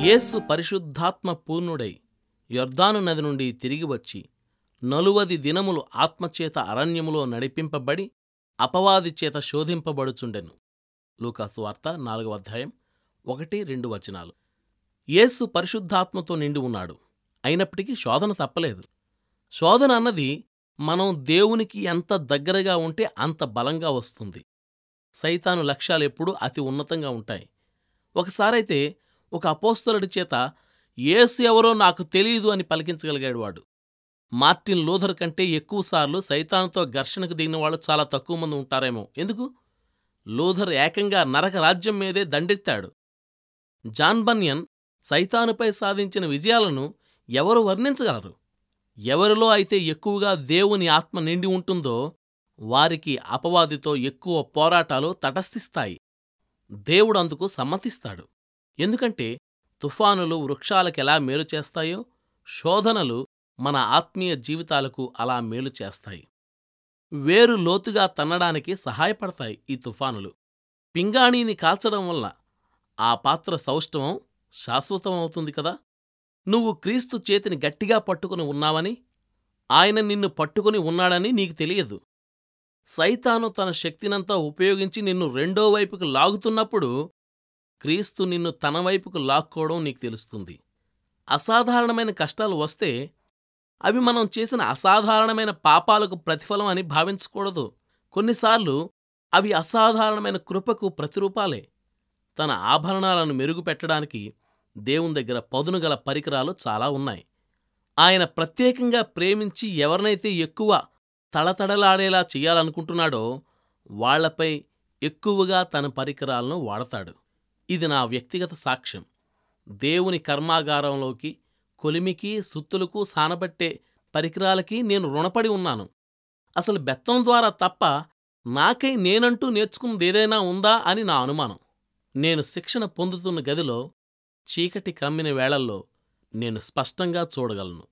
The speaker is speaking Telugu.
యేసు పరిశుద్ధాత్మ పూర్ణుడై యొర్దాను నది నుండి తిరిగి వచ్చి నలువది దినములు ఆత్మచేత అరణ్యములో నడిపింపబడి అపవాది చేత శోధింపబడుచుండెను. లూకాసు వార్త నాలుగవ అధ్యాయం ఒకటి రెండు వచనాలు. యేసు పరిశుద్ధాత్మతో నిండి ఉన్నాడు. అయినప్పటికీ శోధన తప్పలేదు. శోధన అన్నది మనం దేవునికి ఎంత దగ్గరగా ఉంటే అంత బలంగా వస్తుంది. సైతాను లక్ష్యాలెప్పుడూ అతి ఉన్నతంగా ఉంటాయి. ఒకసారైతే ఒక అపోస్తలుడి చేత యేసు ఎవరో నాకు తెలియదు అని పలికించగలిగాడు వాడు. మార్టిన్ లూథర్ కంటే ఎక్కువసార్లు సైతానుతో ఘర్షణకు దిగిన వాళ్ళు చాలా తక్కువ మంది ఉంటారేమో. ఎందుకు? లూథర్ ఏకంగా నరక రాజ్యం మీదే దండెత్తాడు. జాన్ బన్యన్ సైతానుపై సాధించిన విజయాలను ఎవరు వర్ణించగలరు? ఎవరిలో అయితే ఎక్కువగా దేవుని ఆత్మ నిండి ఉంటుందో వారికి అపవాదితో ఎక్కువ పోరాటాలు తటస్థిస్తాయి. దేవుడు అందుకు సమ్మతిస్తాడు. ఎందుకంటే తుఫానులు వృక్షాలకెలా మేలు చేస్తాయో శోధనలు మన ఆత్మీయ జీవితాలకు అలా మేలు చేస్తాయి. వేరు లోతుగా తన్నడానికి సహాయపడతాయి ఈ తుఫానులు. పింగాణీని కాల్చడం వల్ల ఆ పాత్ర సౌష్ఠవం శాశ్వతమవుతుంది కదా? నువ్వు క్రీస్తు చేతిని గట్టిగా పట్టుకుని ఉన్నావని ఆయన నిన్ను పట్టుకుని ఉన్నాడని నీకు తెలియదు. సైతాను తన శక్తినంతా ఉపయోగించి నిన్ను రెండో వైపుకు లాగుతున్నప్పుడు క్రీస్తు నిన్ను తన వైపుకు లాక్కోవడం నీకు తెలుస్తుంది. అసాధారణమైన కష్టాలు వస్తే అవి మనం చేసిన అసాధారణమైన పాపాలకు ప్రతిఫలం అని భావించకూడదు. కొన్నిసార్లు అవి అసాధారణమైన కృపకు ప్రతిరూపాలే. తన ఆభరణాలను మెరుగుపెట్టడానికి దేవుని దగ్గర పదునుగల పరికరాలు చాలా ఉన్నాయి. ఆయన ప్రత్యేకంగా ప్రేమించి ఎవరినైతే ఎక్కువ తడతడలాడేలా చెయ్యాలనుకుంటున్నాడో వాళ్ళపై ఎక్కువగా తన పరికరాలను వాడతాడు. ఇది నా వ్యక్తిగత సాక్ష్యం. దేవుని కర్మాగారంలోకి కొలిమికి సుత్తులకు సానబట్టే పరికరాలకి నేను రుణపడి ఉన్నాను. అసలు బెత్తం ద్వారా తప్ప నాకై నేనంటూ నేర్చుకున్నదేదైనా ఉందా అని నా అనుమానం. నేను శిక్షణ పొందుతున్న గదిలో చీకటి కమ్మిన వేళల్లో నేను స్పష్టంగా చూడగలను.